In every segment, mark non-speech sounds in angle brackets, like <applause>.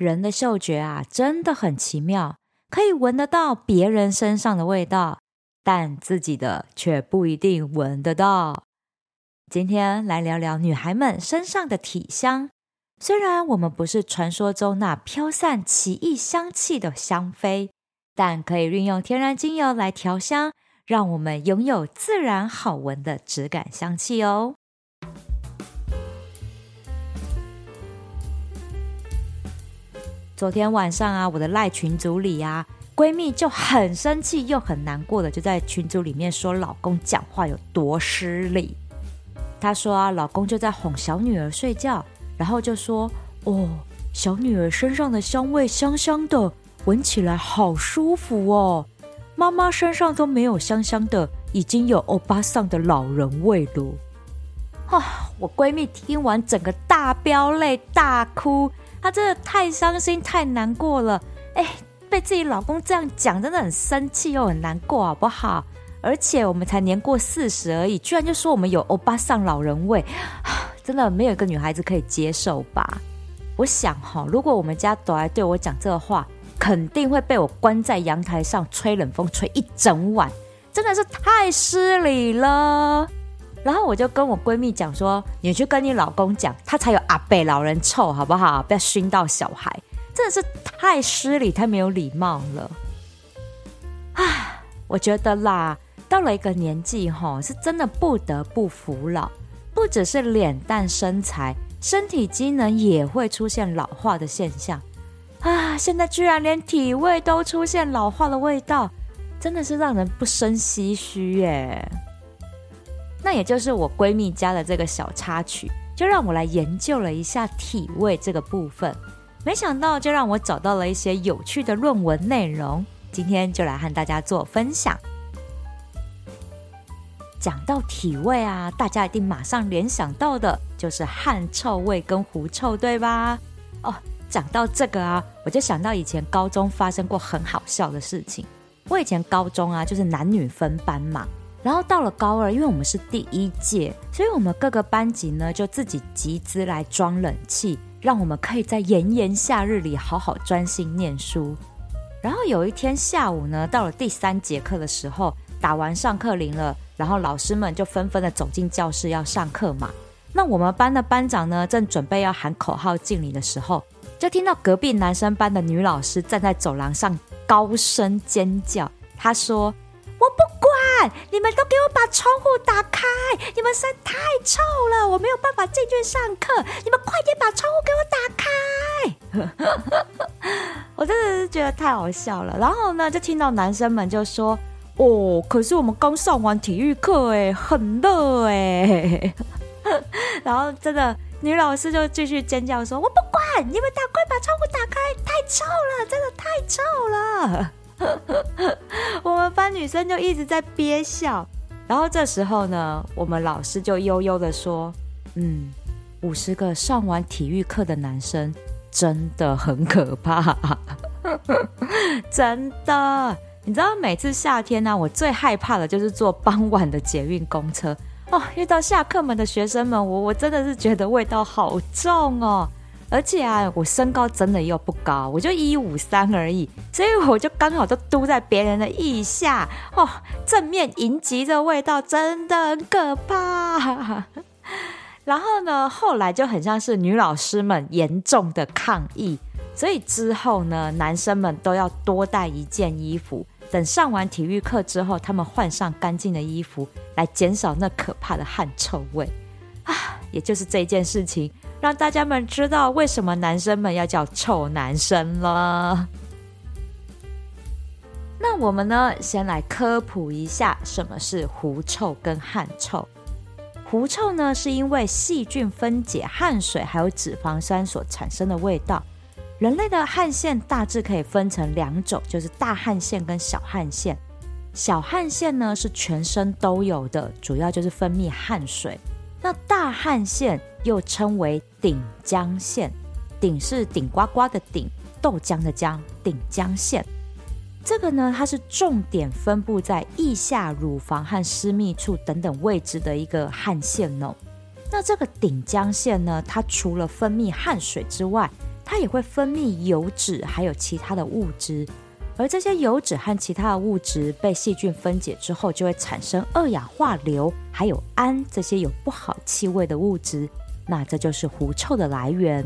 人的嗅觉啊，真的很奇妙，可以闻得到别人身上的味道，但自己的却不一定闻得到。今天来聊聊女孩们身上的体香。虽然我们不是传说中那飘散奇异香气的香妃，但可以运用天然精油来调香，让我们拥有自然好闻的质感香气哦。昨天晚上啊，我的赖群组里啊，闺蜜就很生气又很难过的，就在群组里面说老公讲话有多失礼。她说啊，老公就在哄小女儿睡觉。然后就说：“哦，小女儿身上的香味香香的，闻起来好舒服哦。妈妈身上都没有香香的，已经有欧巴桑的老人味了。”啊，我闺蜜听完整个大飙泪大哭，她真的太伤心太难过了。哎，被自己老公这样讲，真的很生气又很难过，好不好？而且我们才年过四十而已，居然就说我们有欧巴桑老人味。<sighs> 真的没有一个女孩子可以接受吧？我想哈，如果我们家朵来对我讲这个话，肯定会被我关在阳台上吹冷风吹一整晚，真的是太失礼了。然后我就跟我闺蜜讲说：“你去跟你老公讲，他才有阿伯老人臭，好不好？不要熏到小孩，真的是太失礼，太没有礼貌了。”啊，我觉得啦，到了一个年纪哈，是真的不得不服老。不只是脸蛋身材，身体机能也会出现老化的现象啊！现在居然连体味都出现老化的味道，真的是让人不胜唏嘘耶。那也就是我闺蜜家的这个小插曲，就让我来研究了一下体味这个部分。没想到就让我找到了一些有趣的论文内容，今天就来和大家做分享。讲到体味啊，大家一定马上联想到的就是汗臭味跟狐臭，对吧？哦，讲到这个啊，我就想到以前高中发生过很好笑的事情。我以前高中啊，就是男女分班嘛，然后到了高二，因为我们是第一届，所以我们各个班级呢就自己集资来装冷气，让我们可以在炎炎夏日里好好专心念书。然后有一天下午呢，到了第三节课的时候，打完上课铃了。然后老师们就纷纷的走进教室要上课嘛。那我们班的班长呢，正准备要喊口号敬礼的时候，就听到隔壁男生班的女老师站在走廊上高声尖叫。她说：“我不管，你们都给我把窗户打开！你们实在太臭了，我没有办法进去上课。你们快点把窗户给我打开！” <laughs> 我真的是觉得太好笑了。然后呢，就听到男生们就说。哦，可是我们刚上完体育课，哎，很热哎。<laughs> 然后真的女老师就继续尖叫说：“我不管，你们赶快把窗户打开，太臭了，真的太臭了。” <laughs> 我们班女生就一直在憋笑。然后这时候呢，我们老师就悠悠的说：“嗯，五十个上完体育课的男生真的很可怕，<laughs> 真的。”你知道每次夏天呢、我最害怕的就是坐傍晚的捷运公车哦。遇到下课门的学生们，我我真的是觉得味道好重哦。而且啊，我身高真的又不高，我就一五三而已，所以我就刚好都嘟在别人的腋下哦。正面迎击的味道真的很可怕。<laughs> 然后呢，后来就很像是女老师们严重的抗议。所以之后呢，男生们都要多带一件衣服，等上完体育课之后，他们换上干净的衣服，来减少那可怕的汗臭味啊！也就是这件事情，让大家们知道为什么男生们要叫臭男生了。那我们呢，先来科普一下什么是狐臭跟汗臭。狐臭呢，是因为细菌分解汗水还有脂肪酸所产生的味道。人类的汗腺大致可以分成两种，就是大汗腺跟小汗腺。小汗腺呢是全身都有的，主要就是分泌汗水。那大汗腺又称为顶浆腺，顶是顶呱呱的顶，豆浆的浆，顶浆腺。这个呢，它是重点分布在腋下、乳房和私密处等等位置的一个汗腺哦。那这个顶浆腺呢，它除了分泌汗水之外，它也会分泌油脂，还有其他的物质。而这些油脂和其他的物质被细菌分解之后，就会产生二氧化硫，还有氨这些有不好气味的物质。那这就是狐臭的来源。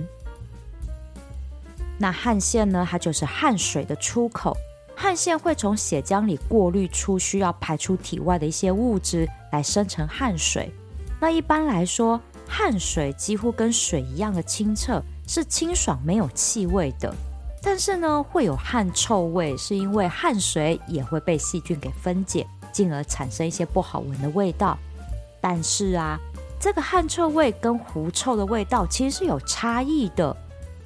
那汗腺呢？它就是汗水的出口。汗腺会从血浆里过滤出需要排出体外的一些物质，来生成汗水。那一般来说，汗水几乎跟水一样的清澈，是清爽没有气味的。但是呢，会有汗臭味，是因为汗水也会被细菌给分解，进而产生一些不好闻的味道。但是啊，这个汗臭味跟狐臭的味道其实是有差异的。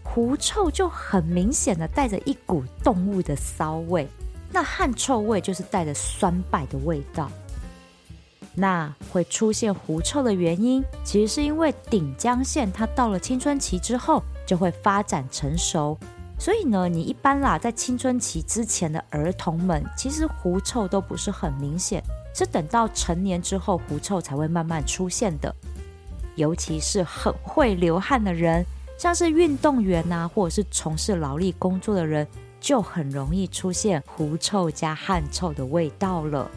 狐臭就很明显的带着一股动物的骚味，那汗臭味就是带着酸败的味道。那会出现狐臭的原因，其实是因为顶江腺它到了青春期之后就会发展成熟，所以呢，你一般啦在青春期之前的儿童们，其实狐臭都不是很明显，是等到成年之后狐臭才会慢慢出现的，尤其是很会流汗的人。像是运动员呐、啊，或者是从事劳力工作的人，就很容易出现狐臭加汗臭的味道了。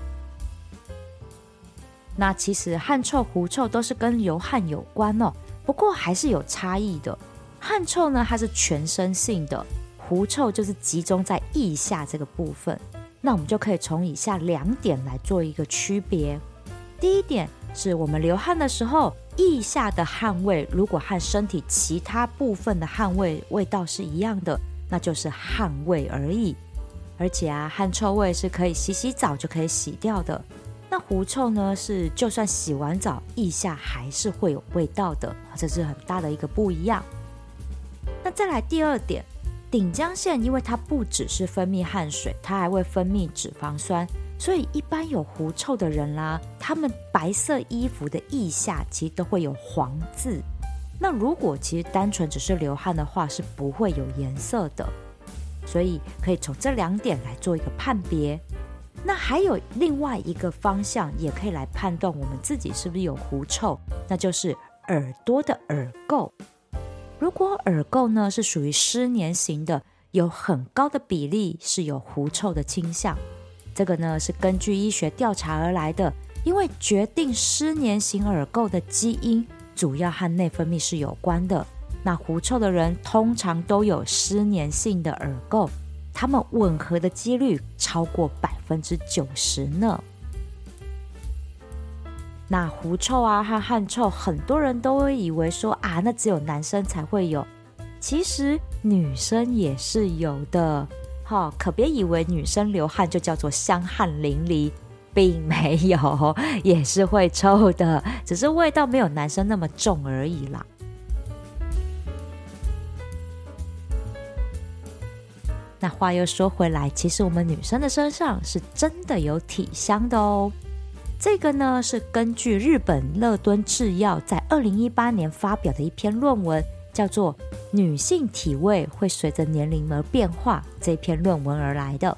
那其实汗臭、狐臭都是跟流汗有关哦，不过还是有差异的。汗臭呢，它是全身性的；狐臭就是集中在腋下这个部分。那我们就可以从以下两点来做一个区别。第一点是我们流汗的时候。腋下的汗味，如果和身体其他部分的汗味味道是一样的，那就是汗味而已。而且啊，汗臭味是可以洗洗澡就可以洗掉的。那狐臭呢，是就算洗完澡，腋下还是会有味道的，这是很大的一个不一样。那再来第二点，顶浆腺因为它不只是分泌汗水，它还会分泌脂肪酸。所以，一般有狐臭的人啦，他们白色衣服的腋下其实都会有黄渍。那如果其实单纯只是流汗的话，是不会有颜色的。所以可以从这两点来做一个判别。那还有另外一个方向，也可以来判断我们自己是不是有狐臭，那就是耳朵的耳垢。如果耳垢呢是属于湿黏型的，有很高的比例是有狐臭的倾向。这个呢是根据医学调查而来的，因为决定湿黏型耳垢的基因主要和内分泌是有关的。那狐臭的人通常都有湿黏性的耳垢，他们吻合的几率超过百分之九十呢。那狐臭啊和汗臭，很多人都会以为说啊，那只有男生才会有，其实女生也是有的。可别以为女生流汗就叫做香汗淋漓，并没有，也是会臭的，只是味道没有男生那么重而已啦。那话又说回来，其实我们女生的身上是真的有体香的哦。这个呢，是根据日本乐敦制药在二零一八年发表的一篇论文。叫做女性体味会随着年龄而变化这篇论文而来的。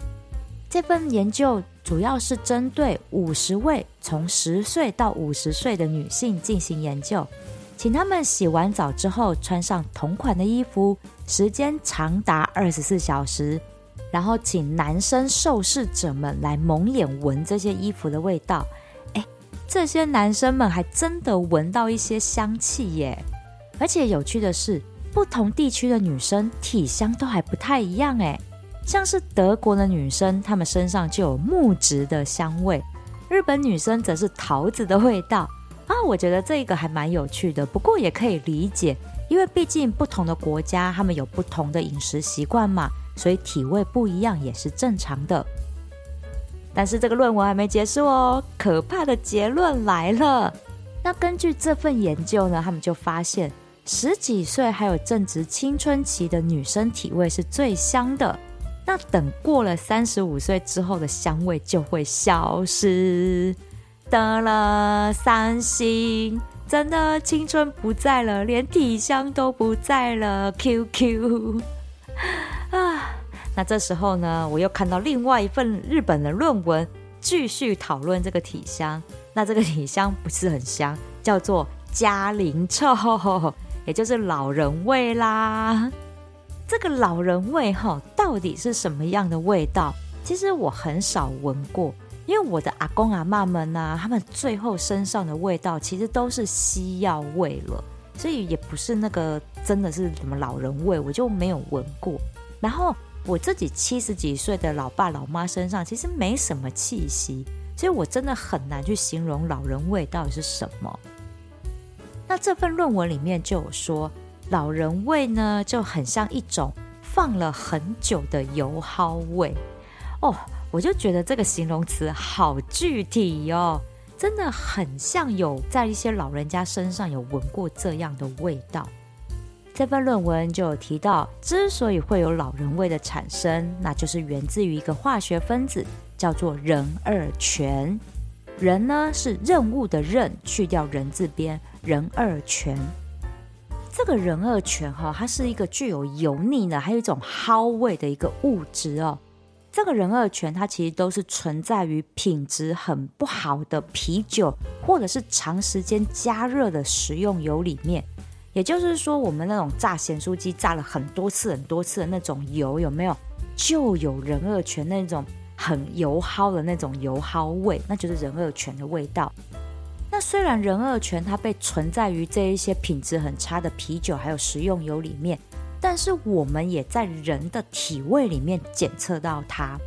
这份研究主要是针对五十位从十岁到五十岁的女性进行研究，请她们洗完澡之后穿上同款的衣服，时间长达二十四小时，然后请男生受试者们来蒙眼闻这些衣服的味道。诶，这些男生们还真的闻到一些香气耶！而且有趣的是，不同地区的女生体香都还不太一样诶，像是德国的女生，她们身上就有木质的香味；日本女生则是桃子的味道啊。我觉得这个还蛮有趣的，不过也可以理解，因为毕竟不同的国家，他们有不同的饮食习惯嘛，所以体味不一样也是正常的。但是这个论文还没结束哦，可怕的结论来了。那根据这份研究呢，他们就发现。十几岁还有正值青春期的女生体味是最香的，那等过了三十五岁之后的香味就会消失。得了，伤心，真的青春不在了，连体香都不在了。QQ <laughs> 啊，那这时候呢，我又看到另外一份日本的论文，继续讨论这个体香。那这个体香不是很香，叫做嘉龄臭。也就是老人味啦。这个老人味哈，到底是什么样的味道？其实我很少闻过，因为我的阿公阿嬷们呢，他们最后身上的味道其实都是西药味了，所以也不是那个真的是什么老人味，我就没有闻过。然后我自己七十几岁的老爸老妈身上其实没什么气息，所以我真的很难去形容老人味到底是什么。那这份论文里面就有说，老人味呢就很像一种放了很久的油耗味。哦，我就觉得这个形容词好具体哦，真的很像有在一些老人家身上有闻过这样的味道。这份论文就有提到，之所以会有老人味的产生，那就是源自于一个化学分子，叫做壬二醛。人呢是任务的任，去掉人字边，壬二醛。这个壬二醛哈，它是一个具有油腻的，还有一种蒿味的一个物质哦。这个壬二醛，它其实都是存在于品质很不好的啤酒，或者是长时间加热的食用油里面。也就是说，我们那种炸咸酥鸡炸了很多次、很多次的那种油，有没有就有壬二醛那种很油蒿的那种油蒿味，那就是壬二醛的味道。那虽然壬二醛它被存在于这一些品质很差的啤酒还有食用油里面。但是我们也在人的体味里面检测到它。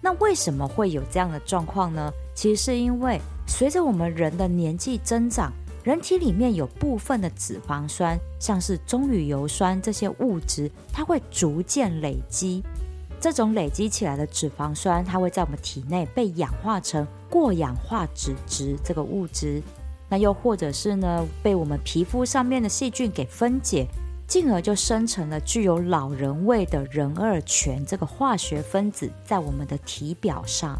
那为什么会有这样的状况呢？其实是因为随着我们人的年纪增长，人体里面有部分的脂肪酸，像是棕榈油酸这些物质，它会逐渐累积。这种累积起来的脂肪酸，它会在我们体内被氧化成过氧化脂质这个物质。那又或者是呢，被我们皮肤上面的细菌给分解。进而就生成了具有老人味的壬二醛这个化学分子在我们的体表上。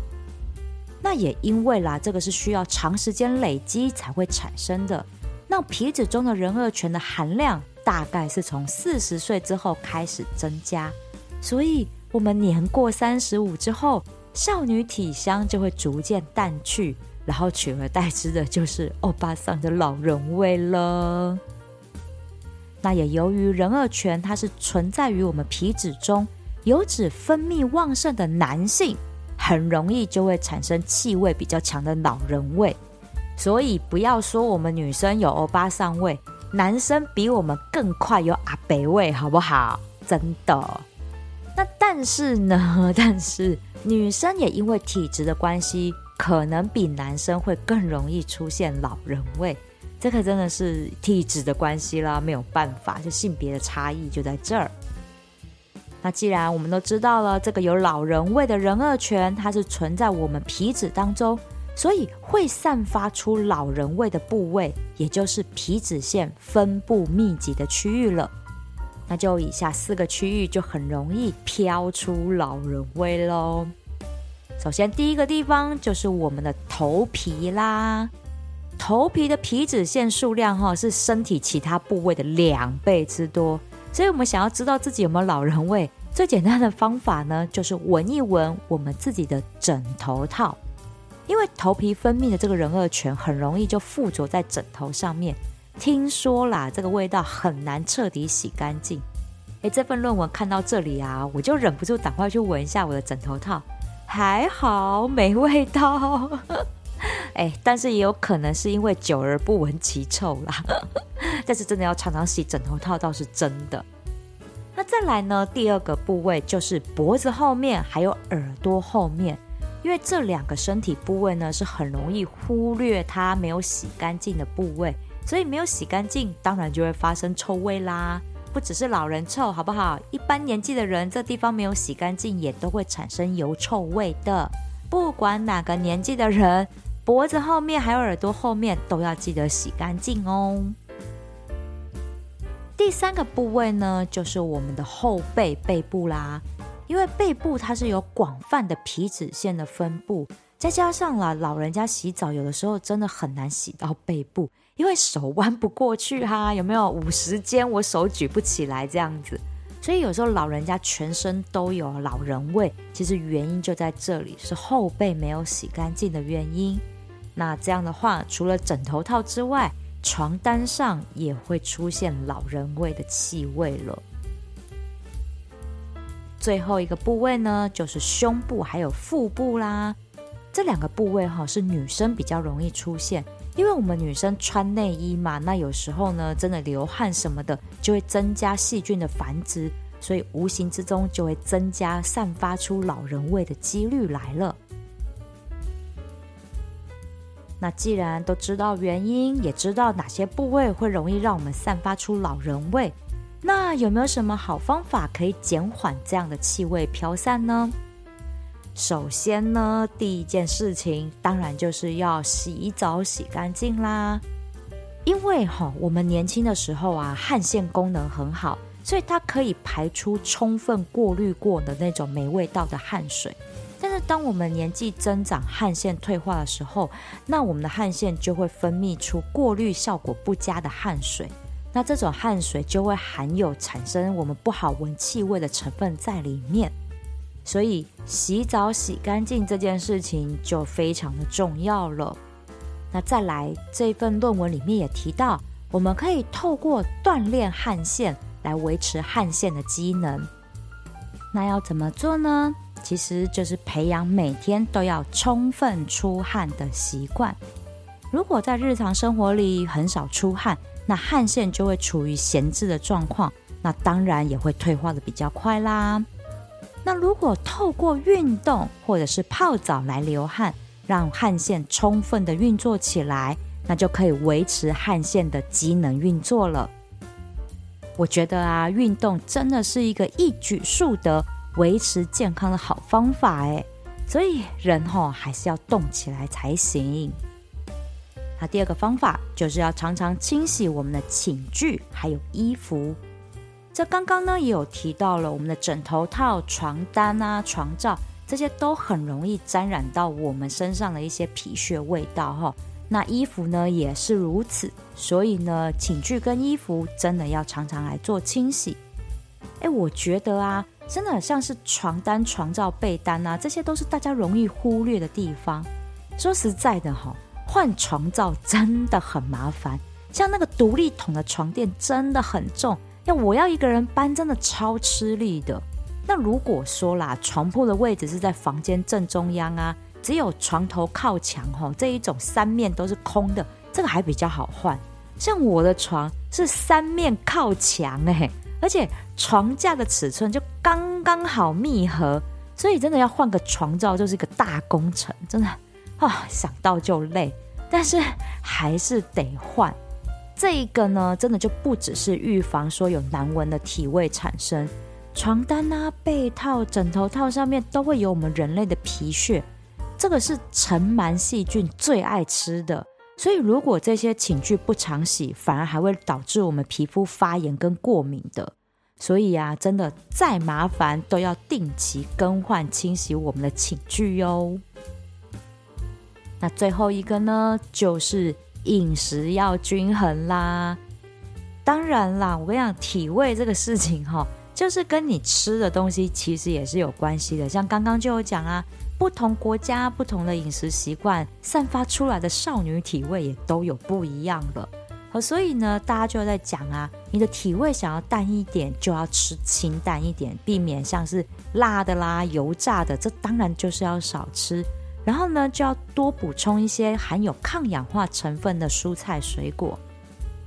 那也因为啦，这个是需要长时间累积才会产生的。那皮脂中的壬二醛的含量大概是从四十岁之后开始增加，所以我们年过三十五之后，少女体香就会逐渐淡去，然后取而代之的就是欧巴桑的老人味了。那也由于壬二醛，它是存在于我们皮脂中，油脂分泌旺盛的男性，很容易就会产生气味比较强的老人味。所以不要说我们女生有欧巴桑味，男生比我们更快有阿北味，好不好？真的。那但是呢，但是女生也因为体质的关系，可能比男生会更容易出现老人味。这个真的是体质的关系啦，没有办法，就性别的差异就在这儿。那既然我们都知道了，这个有老人味的人二醛，它是存在我们皮脂当中，所以会散发出老人味的部位，也就是皮脂腺分布密集的区域了。那就以下四个区域就很容易飘出老人味喽。首先，第一个地方就是我们的头皮啦。头皮的皮脂腺数量哈是身体其他部位的两倍之多，所以我们想要知道自己有没有老人味，最简单的方法呢，就是闻一闻我们自己的枕头套，因为头皮分泌的这个人二醛很容易就附着在枕头上面，听说啦，这个味道很难彻底洗干净。诶，这份论文看到这里啊，我就忍不住赶快去闻一下我的枕头套，还好没味道。<laughs> 哎，但是也有可能是因为久而不闻其臭啦。<laughs> 但是真的要常常洗枕头套倒是真的。那再来呢，第二个部位就是脖子后面还有耳朵后面，因为这两个身体部位呢是很容易忽略它没有洗干净的部位，所以没有洗干净，当然就会发生臭味啦。不只是老人臭，好不好？一般年纪的人，这地方没有洗干净，也都会产生油臭味的。不管哪个年纪的人。脖子后面还有耳朵后面都要记得洗干净哦。第三个部位呢，就是我们的后背背部啦。因为背部它是有广泛的皮脂腺的分布，再加上了，老人家洗澡有的时候真的很难洗到背部，因为手弯不过去哈，<laughs> 有没有？五十肩我手举不起来这样子，所以有时候老人家全身都有老人味，其实原因就在这里，是后背没有洗干净的原因。那这样的话，除了枕头套之外，床单上也会出现老人味的气味了。最后一个部位呢，就是胸部还有腹部啦。这两个部位哈，是女生比较容易出现，因为我们女生穿内衣嘛，那有时候呢，真的流汗什么的，就会增加细菌的繁殖，所以无形之中就会增加散发出老人味的几率来了。那既然都知道原因，也知道哪些部位会容易让我们散发出老人味，那有没有什么好方法可以减缓这样的气味飘散呢？首先呢，第一件事情当然就是要洗澡洗干净啦。因为哈，我们年轻的时候啊，汗腺功能很好，所以它可以排出充分过滤过的那种没味道的汗水。但是当我们年纪增长，汗腺退化的时候，那我们的汗腺就会分泌出过滤效果不佳的汗水。那这种汗水就会含有产生我们不好闻气味的成分在里面。所以洗澡洗干净这件事情就非常的重要了。那再来，这份论文里面也提到，我们可以透过锻炼汗腺来维持汗腺的机能。那要怎么做呢？其实就是培养每天都要充分出汗的习惯。如果在日常生活里很少出汗，那汗腺就会处于闲置的状况，那当然也会退化的比较快啦。那如果透过运动或者是泡澡来流汗，让汗腺充分的运作起来，那就可以维持汗腺的机能运作了。我觉得啊，运动真的是一个一举数得。维持健康的好方法哎，所以人吼还是要动起来才行。那第二个方法就是要常常清洗我们的寝具还有衣服。这刚刚呢也有提到了，我们的枕头套、床单啊、床罩这些都很容易沾染到我们身上的一些皮屑味道哈。那衣服呢也是如此，所以呢寝具跟衣服真的要常常来做清洗。哎，我觉得啊。真的像是床单、床罩、被单啊，这些都是大家容易忽略的地方。说实在的哈，换床罩真的很麻烦。像那个独立桶的床垫真的很重，要我要一个人搬，真的超吃力的。那如果说啦，床铺的位置是在房间正中央啊，只有床头靠墙哈，这一种三面都是空的，这个还比较好换。像我的床是三面靠墙哎。而且床架的尺寸就刚刚好密合，所以真的要换个床罩就是一个大工程，真的啊，想到就累。但是还是得换。这一个呢，真的就不只是预防说有难闻的体味产生，床单啊、被套、枕头套上面都会有我们人类的皮屑，这个是尘螨细菌最爱吃的。所以，如果这些寝具不常洗，反而还会导致我们皮肤发炎跟过敏的。所以啊，真的再麻烦都要定期更换清洗我们的寝具哟。那最后一个呢，就是饮食要均衡啦。当然啦，我跟你讲，体味这个事情哈，就是跟你吃的东西其实也是有关系的。像刚刚就有讲啊。不同国家不同的饮食习惯，散发出来的少女体味也都有不一样了。好，所以呢，大家就在讲啊，你的体味想要淡一点，就要吃清淡一点，避免像是辣的啦、油炸的，这当然就是要少吃。然后呢，就要多补充一些含有抗氧化成分的蔬菜水果。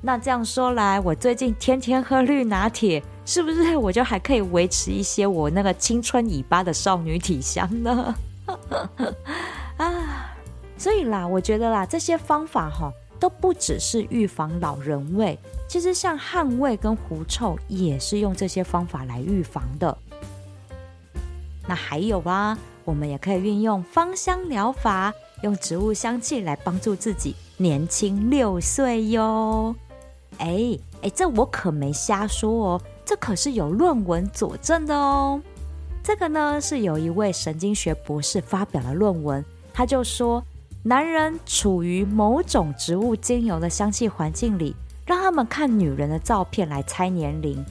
那这样说来，我最近天天喝绿拿铁，是不是我就还可以维持一些我那个青春尾巴的少女体香呢？<laughs> 啊，所以啦，我觉得啦，这些方法哈都不只是预防老人味，其实像汗味跟狐臭也是用这些方法来预防的。那还有啊，我们也可以运用芳香疗法，用植物香气来帮助自己年轻六岁哟。哎哎，这我可没瞎说哦，这可是有论文佐证的哦。这个呢，是有一位神经学博士发表的论文，他就说，男人处于某种植物精油的香气环境里，让他们看女人的照片来猜年龄。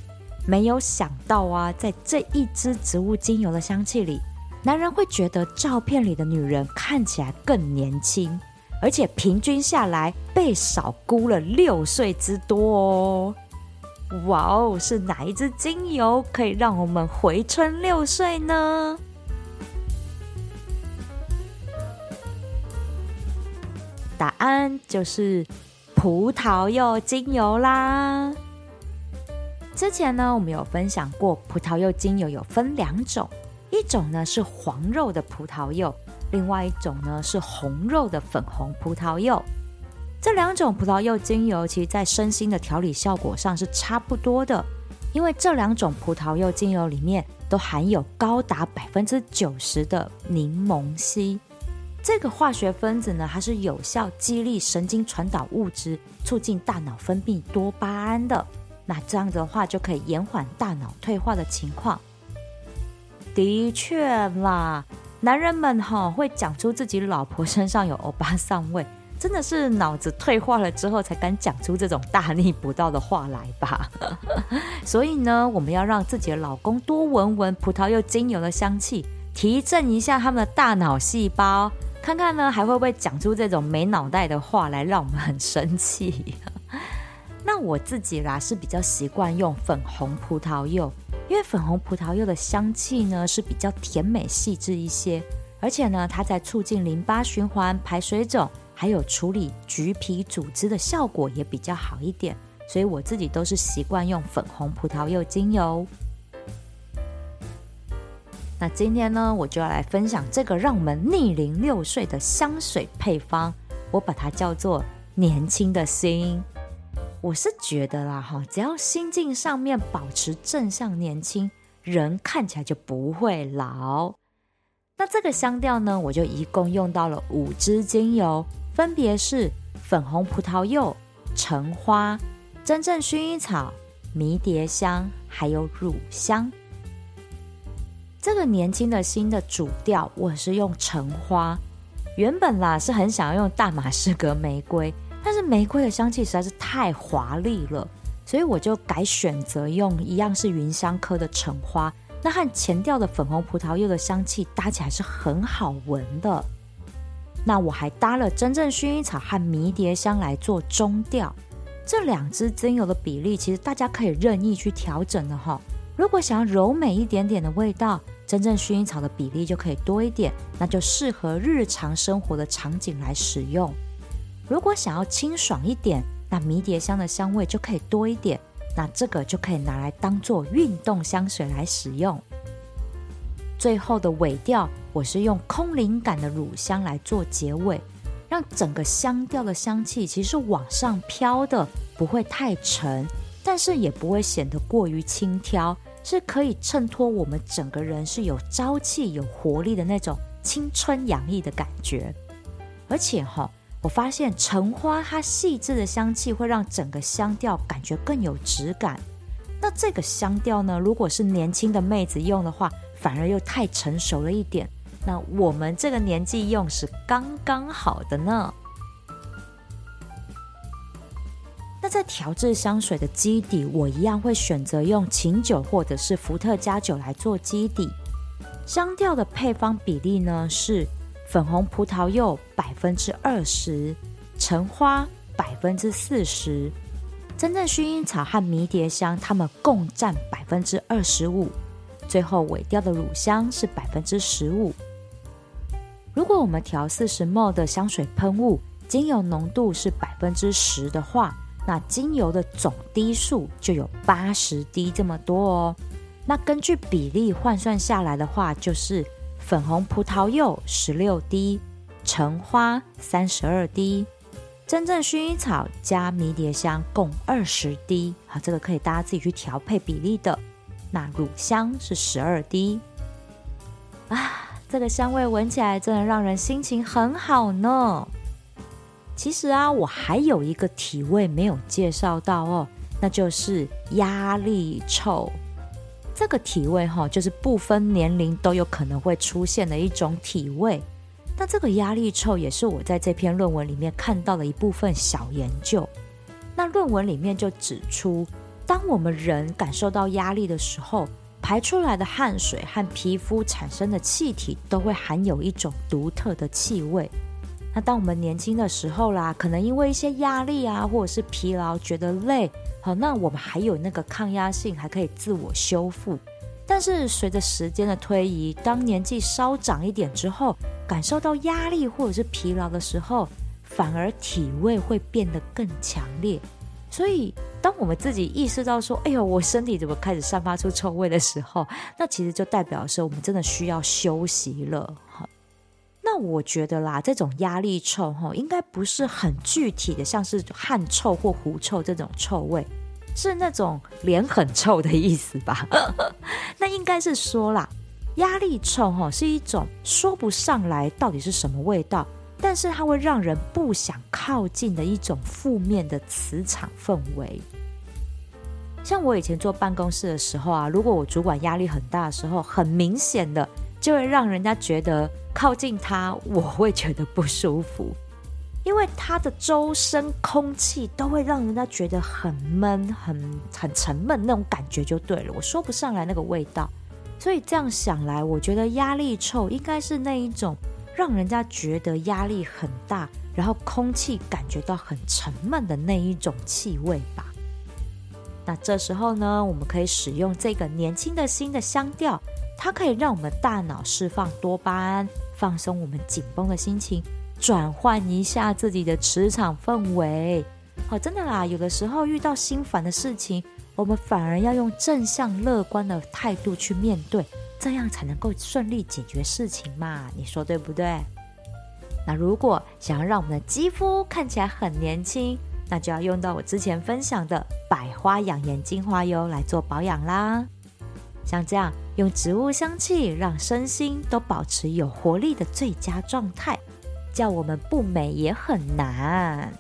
没有想到啊，在这一支植物精油的香气里，男人会觉得照片里的女人看起来更年轻，而且平均下来被少估了六岁之多哦。哇哦，是哪一支精油可以让我们回春六岁呢？答案就是葡萄柚精油啦。之前呢，我们有分享过，葡萄柚精油有分两种，一种呢是黄肉的葡萄柚，另外一种呢是红肉的粉红葡萄柚。这两种葡萄柚精油，其实在身心的调理效果上是差不多的，因为这两种葡萄柚精油里面都含有高达百分之九十的柠檬烯。这个化学分子呢，它是有效激励神经传导物质，促进大脑分泌多巴胺的。那这样子的话，就可以延缓大脑退化的情况。的确啦，男人们哈会讲出自己老婆身上有欧巴桑味，真的是脑子退化了之后才敢讲出这种大逆不道的话来吧？<laughs> 所以呢，我们要让自己的老公多闻闻葡萄柚精油的香气，提振一下他们的大脑细胞。看看呢，还会不会讲出这种没脑袋的话来，让我们很生气？那我自己啦是比较习惯用粉红葡萄柚，因为粉红葡萄柚的香气呢是比较甜美细致一些，而且呢，它在促进淋巴循环、排水肿，还有处理橘皮组织的效果也比较好一点，所以我自己都是习惯用粉红葡萄柚精油。那今天呢，我就要来分享这个让我们逆龄六岁的香水配方，我把它叫做年轻的心。我是觉得啦，哈，只要心境上面保持正向年轻，人看起来就不会老。那这个香调呢，我就一共用到了五支精油，分别是粉红葡萄柚、橙花、真正薰衣草、迷迭香，还有乳香。这个年轻的心的主调，我是用橙花。原本啦是很想要用大马士革玫瑰，但是玫瑰的香气实在是太华丽了，所以我就改选择用一样是芸香科的橙花。那和前调的粉红葡萄柚的香气搭起来是很好闻的。那我还搭了真正薰衣草和迷迭香来做中调。这两支精油的比例，其实大家可以任意去调整的哈。如果想要柔美一点点的味道，真正薰衣草的比例就可以多一点，那就适合日常生活的场景来使用。如果想要清爽一点，那迷迭香的香味就可以多一点，那这个就可以拿来当做运动香水来使用。最后的尾调，我是用空灵感的乳香来做结尾，让整个香调的香气其实往上飘的，不会太沉，但是也不会显得过于轻佻。是可以衬托我们整个人是有朝气、有活力的那种青春洋溢的感觉，而且哈、我发现橙花它细致的香气会让整个香调感觉更有质感。那这个香调呢，如果是年轻的妹子用的话，反而又太成熟了一点。那我们这个年纪用是刚刚好的呢。那在调制香水的基底，我一样会选择用琴酒或者是伏特加酒来做基底。香调的配方比例呢是粉红葡萄柚百分之二十，橙花百分之四十，真正薰衣草和迷迭香它们共占百分之二十五，最后尾调的乳香是百分之十五。如果我们调四十 ml 的香水喷雾，精油浓度是百分之十的话，那精油的总滴数就有八十滴这么多哦。那根据比例换算下来的话，就是粉红葡萄柚十六滴，橙花三十二滴，真正薰衣草加迷迭香共二十滴。好，这个可以大家自己去调配比例的。那乳香是十二滴。啊，这个香味闻起来真的让人心情很好呢。其实啊，我还有一个体味没有介绍到哦，那就是压力臭。这个体味哈，就是不分年龄都有可能会出现的一种体味。那这个压力臭也是我在这篇论文里面看到的一部分小研究。那论文里面就指出，当我们人感受到压力的时候，排出来的汗水和皮肤产生的气体都会含有一种独特的气味。那当我们年轻的时候啦，可能因为一些压力啊，或者是疲劳，觉得累，好，那我们还有那个抗压性，还可以自我修复。但是随着时间的推移，当年纪稍长一点之后，感受到压力或者是疲劳的时候，反而体味会变得更强烈。所以，当我们自己意识到说：“哎呦，我身体怎么开始散发出臭味的时候”，那其实就代表说我们真的需要休息了。我觉得啦，这种压力臭哈，应该不是很具体的，像是汗臭或狐臭这种臭味。是那种脸很臭的意思吧？<laughs> 那应该是说啦，压力臭哈是一种说不上来到底是什么味道，但是它会让人不想靠近的一种负面的磁场氛围。像我以前坐办公室的时候啊，如果我主管压力很大的时候，很明显的就会让人家觉得靠近他，我会觉得不舒服。因为它的周身空气都会让人家觉得很闷、很很沉闷那种感觉就对了，我说不上来那个味道。所以这样想来，我觉得压力臭应该是那一种让人家觉得压力很大，然后空气感觉到很沉闷的那一种气味吧。那这时候呢，我们可以使用这个年轻的新的香调，它可以让我们大脑释放多巴胺，放松我们紧绷的心情。转换一下自己的磁场氛围，好，真的啦。有的时候遇到心烦的事情，我们反而要用正向乐观的态度去面对，这样才能够顺利解决事情嘛。你说对不对？那如果想要让我们的肌肤看起来很年轻，那就要用到我之前分享的百花养颜精华油来做保养啦。像这样用植物香气让身心都保持有活力的最佳状态。叫我们不美也很难。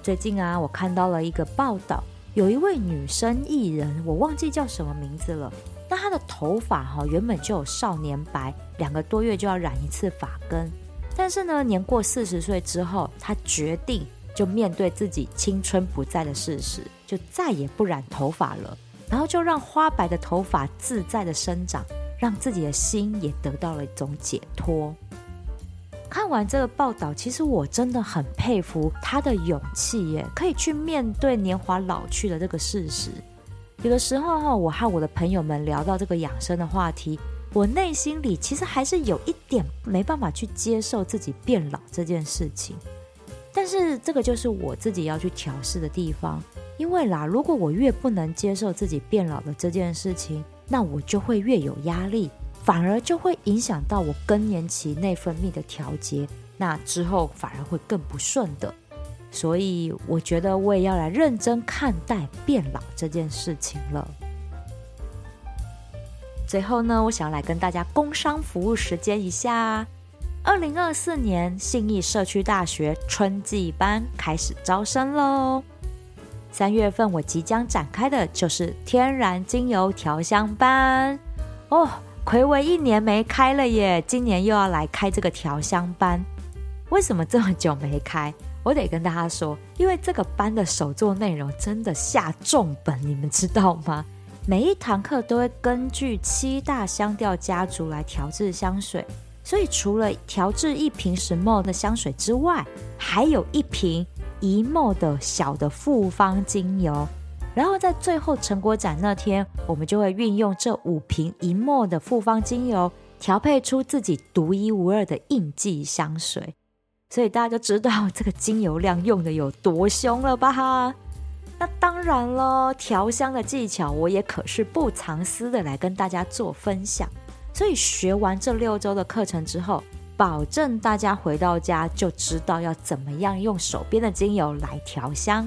最近啊，我看到了一个报道，有一位女生艺人，我忘记叫什么名字了。那她的头发哈，原本就有少年白，两个多月就要染一次发根。但是呢，年过四十岁之后，她决定就面对自己青春不在的事实，就再也不染头发了，然后就让花白的头发自在的生长。让自己的心也得到了一种解脱。看完这个报道，其实我真的很佩服他的勇气耶，可以去面对年华老去的这个事实。有的时候哈，我和我的朋友们聊到这个养生的话题，我内心里其实还是有一点没办法去接受自己变老这件事情。但是这个就是我自己要去调试的地方，因为啦，如果我越不能接受自己变老的这件事情，那我就会越有压力，反而就会影响到我更年期内分泌的调节，那之后反而会更不顺的。所以我觉得我也要来认真看待变老这件事情了。最后呢，我想要来跟大家工商服务时间一下，二零二四年信义社区大学春季班开始招生喽。三月份我即将展开的就是天然精油调香班哦，睽违一年没开了耶，今年又要来开这个调香班。为什么这么久没开？我得跟大家说，因为这个班的手作内容真的下重本，你们知道吗？每一堂课都会根据七大香调家族来调制香水，所以除了调制一瓶石墨的香水之外，还有一瓶。一墨的小的复方精油，然后在最后成果展那天，我们就会运用这五瓶一墨的复方精油，调配出自己独一无二的印记香水。所以大家就知道 <laughs> 这个精油量用的有多凶了吧？那当然了，调香的技巧我也可是不藏私的来跟大家做分享。所以学完这六周的课程之后，保证大家回到家就知道要怎么样用手边的精油来调香。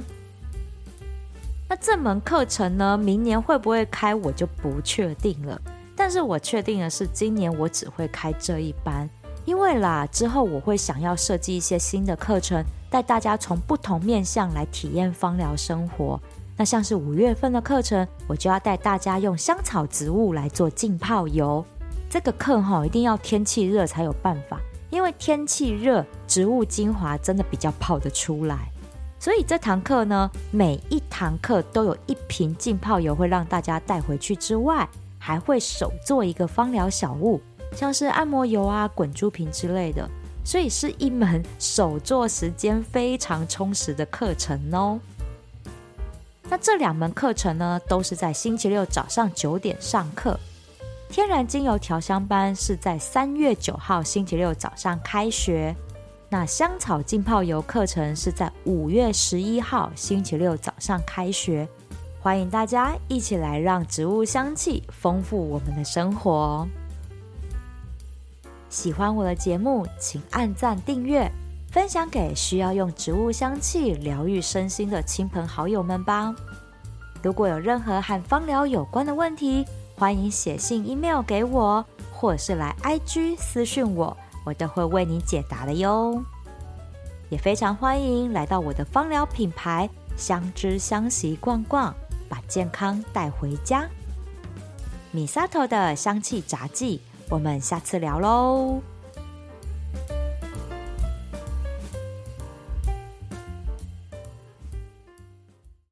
那这门课程呢，明年会不会开我就不确定了。但是我确定的是，今年我只会开这一班，因为啦，之后我会想要设计一些新的课程，带大家从不同面向来体验芳疗生活。那像是五月份的课程，我就要带大家用香草植物来做浸泡油。这个课哈，一定要天气热才有办法，因为天气热，植物精华真的比较泡得出来。所以这堂课呢，每一堂课都有一瓶浸泡油会让大家带回去之外，还会手做一个芳疗小物，像是按摩油啊、滚珠瓶之类的。所以是一门手做时间非常充实的课程哦。那这两门课程呢，都是在星期六早上九点上课。天然精油调香班是在三月九号星期六早上开学。那香草浸泡油课程是在五月十一号星期六早上开学，欢迎大家一起来让植物香气丰富我们的生活。喜欢我的节目，请按赞、订阅、分享给需要用植物香气疗愈身心的亲朋好友们吧。如果有任何和芳疗有关的问题，欢迎写信、email 给我，或是来 IG 私讯我。我都会为你解答的哟，也非常欢迎来到我的芳疗品牌相知相惜逛逛，把健康带回家。米沙头的香气杂记，我们下次聊喽。